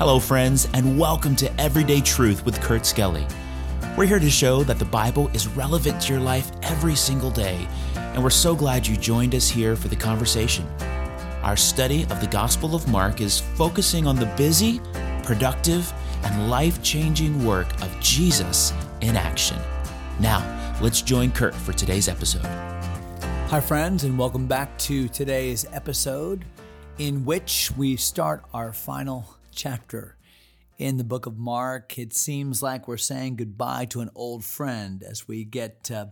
Hello, friends, and welcome to Everyday Truth with Kurt Skelly. We're here to show that the Bible is relevant to your life every single day, and we're so glad you joined us here for the conversation. Our study of the Gospel of Mark is focusing on the busy, productive, and life changing work of Jesus in action. Now, let's join Kurt for today's episode. Hi, friends, and welcome back to today's episode in which we start our final chapter in the book of Mark. It seems like we're saying goodbye to an old friend as we get uh,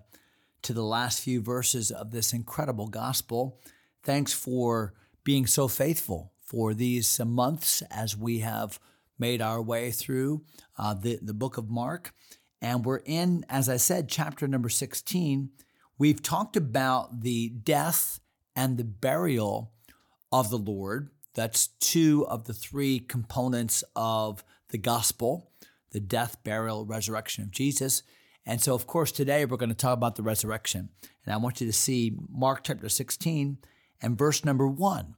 to the last few verses of this incredible gospel. Thanks for being so faithful for these months as we have made our way through uh, the, the book of Mark. And we're in, as I said, chapter number 16. We've talked about the death and the burial of the Lord. That's two of the three components of the gospel the death, burial, resurrection of Jesus. And so, of course, today we're going to talk about the resurrection. And I want you to see Mark chapter 16 and verse number one,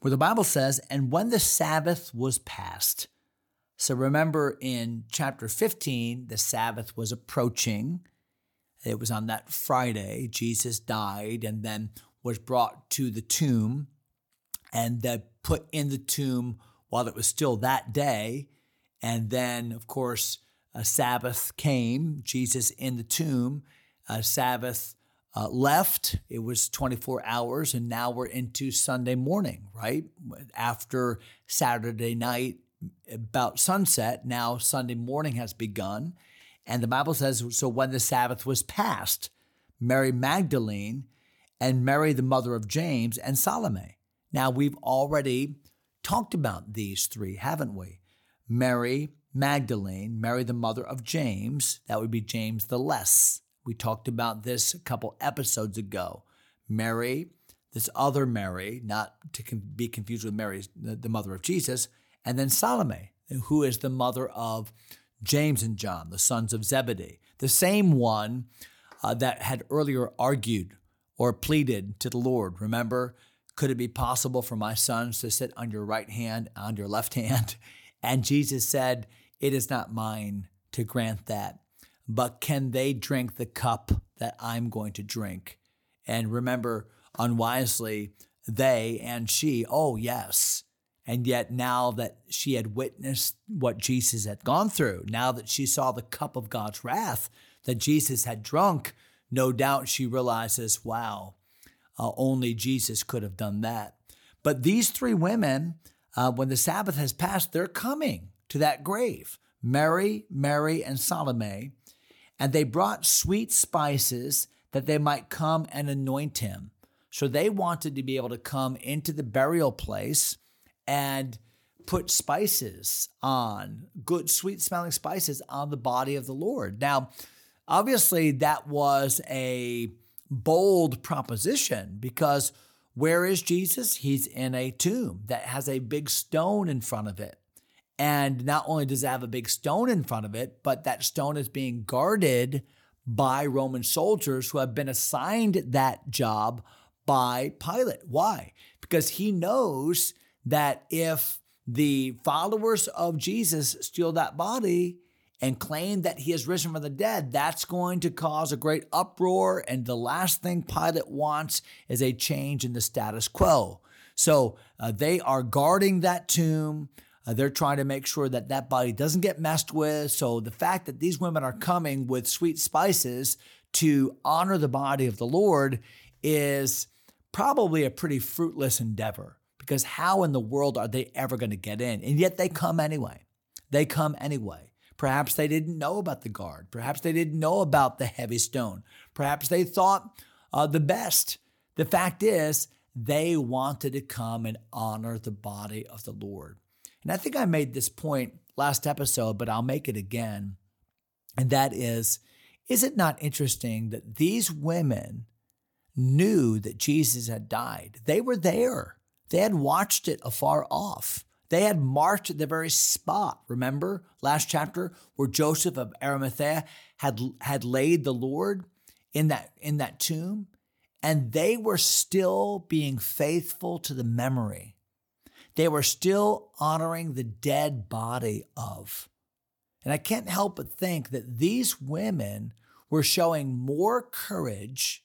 where the Bible says, And when the Sabbath was past, so remember in chapter 15, the Sabbath was approaching. It was on that Friday, Jesus died and then was brought to the tomb and then put in the tomb while it was still that day. And then, of course, a Sabbath came, Jesus in the tomb, a Sabbath uh, left. It was 24 hours, and now we're into Sunday morning, right? After Saturday night, about sunset, now Sunday morning has begun. And the Bible says, so when the Sabbath was passed, Mary Magdalene and Mary, the mother of James, and Salome. Now, we've already talked about these three, haven't we? Mary Magdalene, Mary, the mother of James, that would be James the Less. We talked about this a couple episodes ago. Mary, this other Mary, not to be confused with Mary, the mother of Jesus, and then Salome, who is the mother of James and John, the sons of Zebedee, the same one uh, that had earlier argued or pleaded to the Lord. Remember, could it be possible for my sons to sit on your right hand, on your left hand? And Jesus said, It is not mine to grant that, but can they drink the cup that I'm going to drink? And remember, unwisely, they and she, oh, yes. And yet, now that she had witnessed what Jesus had gone through, now that she saw the cup of God's wrath that Jesus had drunk, no doubt she realizes, wow, uh, only Jesus could have done that. But these three women, uh, when the Sabbath has passed, they're coming to that grave Mary, Mary, and Salome. And they brought sweet spices that they might come and anoint him. So they wanted to be able to come into the burial place and put spices on, good, sweet smelling spices on the body of the Lord. Now, obviously, that was a bold proposition because where is Jesus? He's in a tomb that has a big stone in front of it. And not only does it have a big stone in front of it, but that stone is being guarded by Roman soldiers who have been assigned that job by Pilate. Why? Because he knows that if the followers of Jesus steal that body, and claim that he has risen from the dead, that's going to cause a great uproar. And the last thing Pilate wants is a change in the status quo. So uh, they are guarding that tomb. Uh, they're trying to make sure that that body doesn't get messed with. So the fact that these women are coming with sweet spices to honor the body of the Lord is probably a pretty fruitless endeavor because how in the world are they ever going to get in? And yet they come anyway. They come anyway. Perhaps they didn't know about the guard. Perhaps they didn't know about the heavy stone. Perhaps they thought uh, the best. The fact is, they wanted to come and honor the body of the Lord. And I think I made this point last episode, but I'll make it again. And that is, is it not interesting that these women knew that Jesus had died? They were there, they had watched it afar off. They had marked the very spot, remember last chapter, where Joseph of Arimathea had, had laid the Lord in that, in that tomb, and they were still being faithful to the memory. they were still honoring the dead body of. And I can't help but think that these women were showing more courage,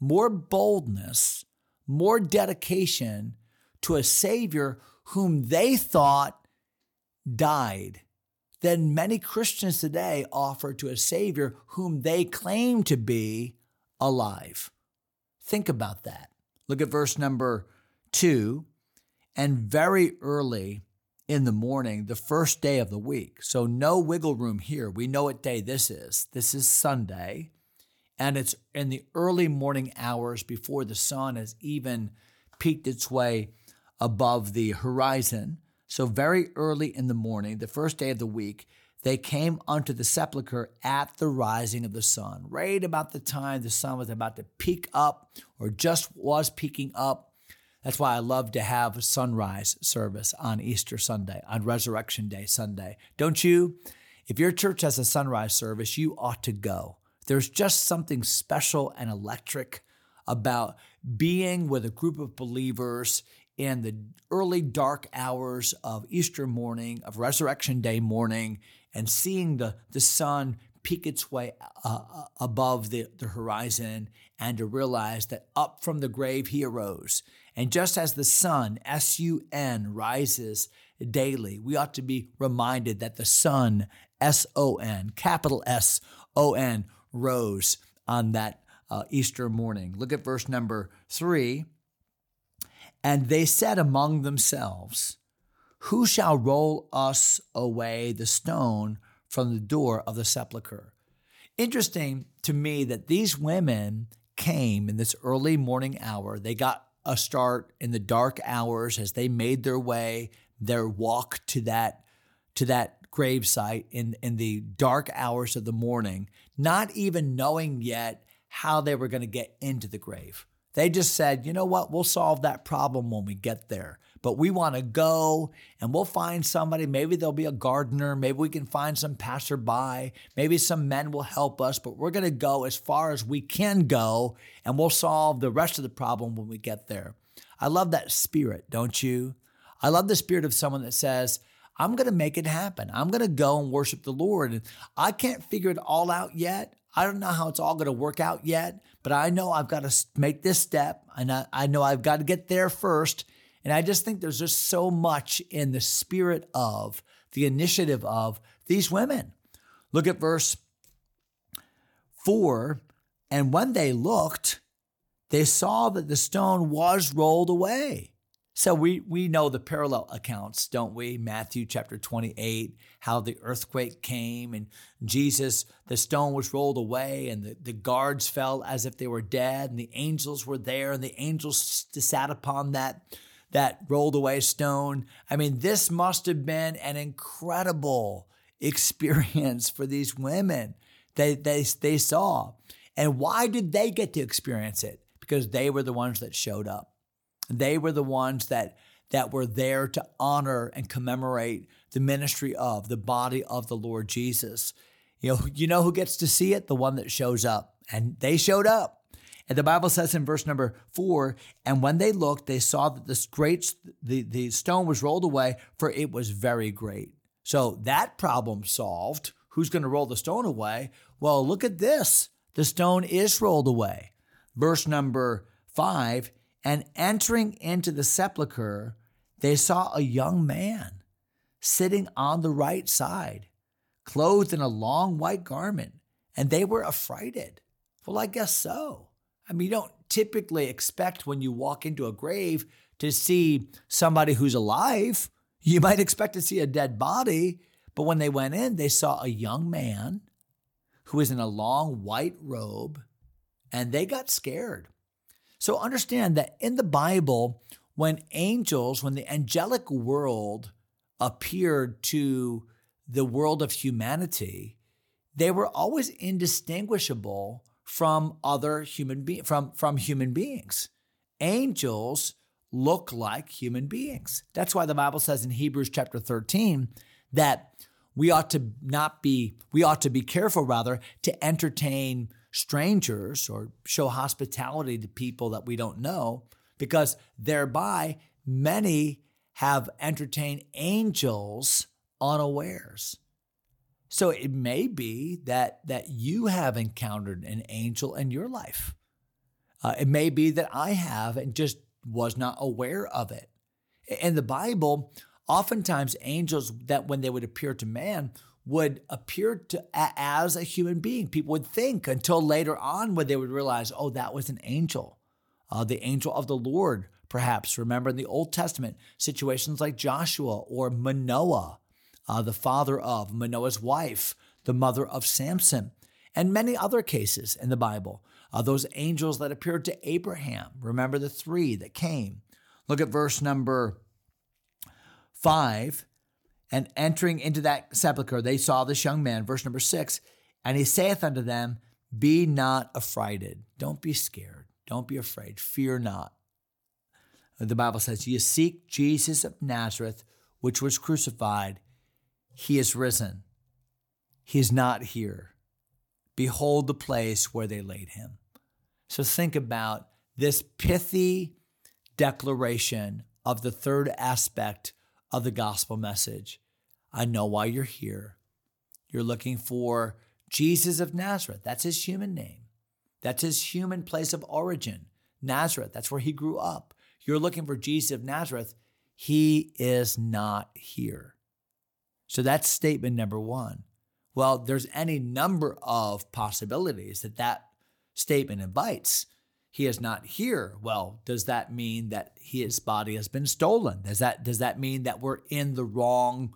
more boldness, more dedication to a Savior whom they thought died than many Christians today offer to a Savior whom they claim to be alive. Think about that. Look at verse number two. And very early in the morning, the first day of the week. So, no wiggle room here. We know what day this is. This is Sunday, and it's in the early morning hours before the sun has even peaked its way above the horizon. So, very early in the morning, the first day of the week, they came unto the sepulchre at the rising of the sun, right about the time the sun was about to peak up or just was peaking up. That's why I love to have a sunrise service on Easter Sunday, on Resurrection Day Sunday. Don't you? If your church has a sunrise service, you ought to go. There's just something special and electric about being with a group of believers in the early dark hours of Easter morning, of Resurrection Day morning, and seeing the, the sun peek its way uh, uh, above the, the horizon and to realize that up from the grave he arose. And just as the sun, S U N, rises daily, we ought to be reminded that the sun, S O N, capital S O N, rose on that uh, Easter morning. Look at verse number three. And they said among themselves, Who shall roll us away the stone from the door of the sepulchre? Interesting to me that these women came in this early morning hour. They got a start in the dark hours as they made their way, their walk to that to that gravesite in, in the dark hours of the morning, not even knowing yet how they were going to get into the grave. They just said, you know what, we'll solve that problem when we get there. But we want to go and we'll find somebody. Maybe there'll be a gardener. Maybe we can find some passerby. Maybe some men will help us. But we're going to go as far as we can go and we'll solve the rest of the problem when we get there. I love that spirit, don't you? I love the spirit of someone that says, I'm going to make it happen. I'm going to go and worship the Lord. And I can't figure it all out yet. I don't know how it's all going to work out yet, but I know I've got to make this step and I, I know I've got to get there first. And I just think there's just so much in the spirit of the initiative of these women. Look at verse four. And when they looked, they saw that the stone was rolled away. So we we know the parallel accounts, don't we? Matthew chapter 28, how the earthquake came and Jesus, the stone was rolled away and the, the guards fell as if they were dead, and the angels were there, and the angels sat upon that that rolled away stone. I mean, this must have been an incredible experience for these women. They they they saw. And why did they get to experience it? Because they were the ones that showed up. They were the ones that that were there to honor and commemorate the ministry of the body of the Lord Jesus. You know, you know who gets to see it? The one that shows up. And they showed up. And the Bible says in verse number four, and when they looked, they saw that this great the, the stone was rolled away, for it was very great. So that problem solved. Who's going to roll the stone away? Well, look at this. The stone is rolled away. Verse number five, and entering into the sepulchre, they saw a young man sitting on the right side, clothed in a long white garment, and they were affrighted. Well, I guess so. I mean, you don't typically expect when you walk into a grave to see somebody who's alive. You might expect to see a dead body, but when they went in, they saw a young man who was in a long white robe, and they got scared. So understand that in the Bible, when angels, when the angelic world appeared to the world of humanity, they were always indistinguishable from other human be- from from human beings. Angels look like human beings. That's why the Bible says in Hebrews chapter 13 that we ought to not be we ought to be careful rather to entertain strangers or show hospitality to people that we don't know, because thereby many have entertained angels unawares. So it may be that that you have encountered an angel in your life. Uh, it may be that I have and just was not aware of it. In the Bible, oftentimes angels that when they would appear to man would appear to as a human being. People would think until later on when they would realize, oh, that was an angel, uh, the angel of the Lord. Perhaps remember in the Old Testament situations like Joshua or Manoah, uh, the father of Manoah's wife, the mother of Samson, and many other cases in the Bible. Uh, those angels that appeared to Abraham. Remember the three that came. Look at verse number 5 and entering into that sepulchre, they saw this young man, verse number 6, and he saith unto them, Be not affrighted. Don't be scared. Don't be afraid. Fear not. The Bible says, You seek Jesus of Nazareth, which was crucified. He is risen. He is not here. Behold the place where they laid him. So think about this pithy declaration of the third aspect of the gospel message. I know why you're here. You're looking for Jesus of Nazareth. That's his human name. That's his human place of origin. Nazareth, that's where he grew up. You're looking for Jesus of Nazareth. He is not here. So that's statement number one. Well, there's any number of possibilities that that statement invites he is not here. Well, does that mean that his body has been stolen? Does that does that mean that we're in the wrong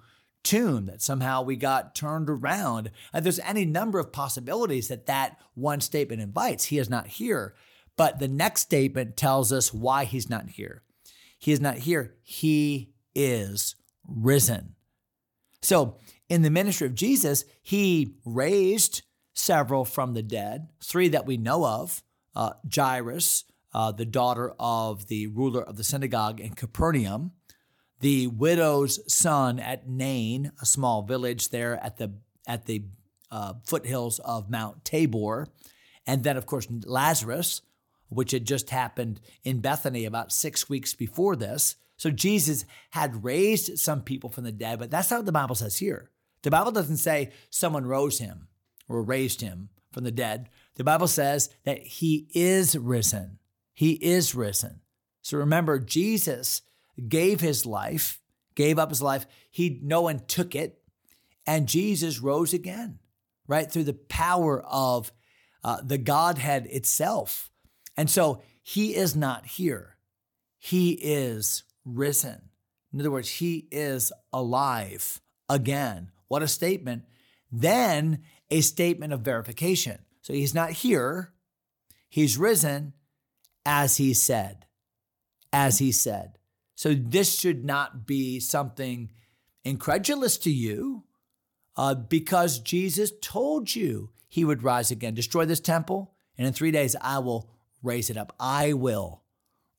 tomb? That somehow we got turned around? And there's any number of possibilities that that one statement invites. He is not here. But the next statement tells us why he's not here. He is not here. He is risen. So, in the ministry of Jesus, he raised several from the dead, three that we know of uh, Jairus, uh, the daughter of the ruler of the synagogue in Capernaum, the widow's son at Nain, a small village there at the at the uh, foothills of Mount Tabor, and then of course Lazarus, which had just happened in Bethany about six weeks before this. So Jesus had raised some people from the dead, but that's not what the Bible says here. The Bible doesn't say someone rose him or raised him from the dead. The Bible says that he is risen. He is risen. So remember, Jesus gave his life, gave up his life. He no one took it, and Jesus rose again, right through the power of uh, the Godhead itself. And so he is not here. He is risen. In other words, he is alive again. What a statement. Then a statement of verification. So he's not here. He's risen as he said. As he said. So this should not be something incredulous to you uh, because Jesus told you he would rise again. Destroy this temple, and in three days I will raise it up. I will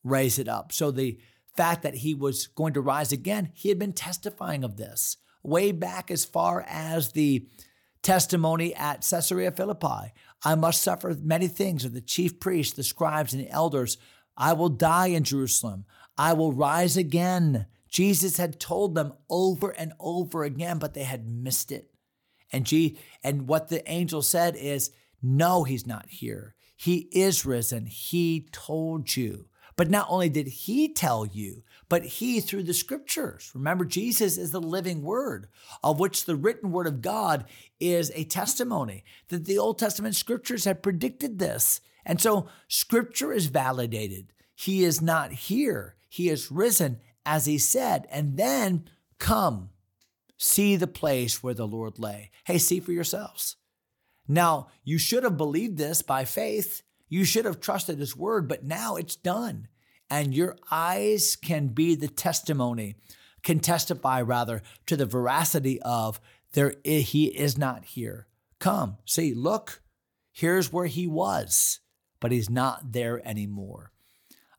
raise it up. So the fact that he was going to rise again, he had been testifying of this way back as far as the testimony at Caesarea Philippi. I must suffer many things of the chief priests, the scribes, and the elders. I will die in Jerusalem. I will rise again. Jesus had told them over and over again, but they had missed it. And, G, and what the angel said is, No, he's not here. He is risen. He told you. But not only did he tell you, but he through the scriptures. Remember, Jesus is the living word, of which the written word of God is a testimony that the Old Testament scriptures had predicted this. And so scripture is validated. He is not here, he is risen, as he said. And then come, see the place where the Lord lay. Hey, see for yourselves. Now, you should have believed this by faith. You should have trusted his word, but now it's done. And your eyes can be the testimony, can testify rather to the veracity of there he is not here. Come, see, look, here's where he was, but he's not there anymore.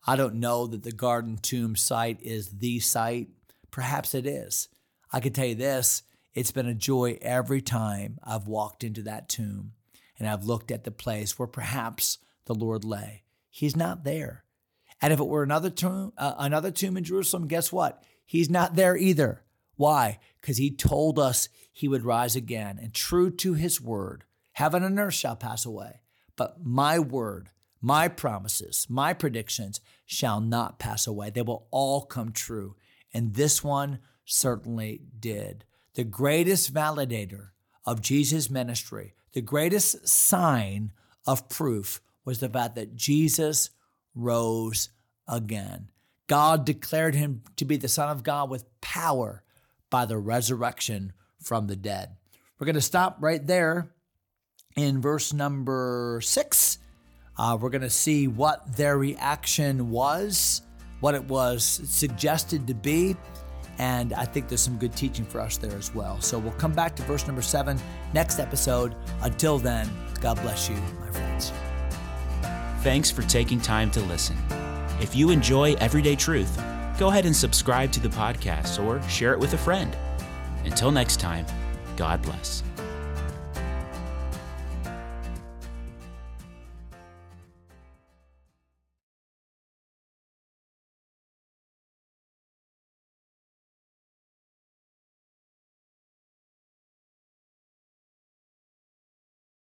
I don't know that the Garden Tomb site is the site. Perhaps it is. I can tell you this it's been a joy every time I've walked into that tomb and I've looked at the place where perhaps the Lord lay. He's not there. And if it were another tomb, uh, another tomb in Jerusalem, guess what? He's not there either. Why? Because he told us he would rise again. And true to his word, heaven and earth shall pass away, but my word, my promises, my predictions shall not pass away. They will all come true. And this one certainly did. The greatest validator of Jesus' ministry, the greatest sign of proof was the fact that Jesus rose again. God declared him to be the Son of God with power by the resurrection from the dead. We're going to stop right there in verse number six. Uh, we're going to see what their reaction was, what it was suggested to be, and I think there's some good teaching for us there as well. So we'll come back to verse number seven next episode. Until then, God bless you, my friends. Thanks for taking time to listen. If you enjoy Everyday Truth, go ahead and subscribe to the podcast or share it with a friend. Until next time, God bless.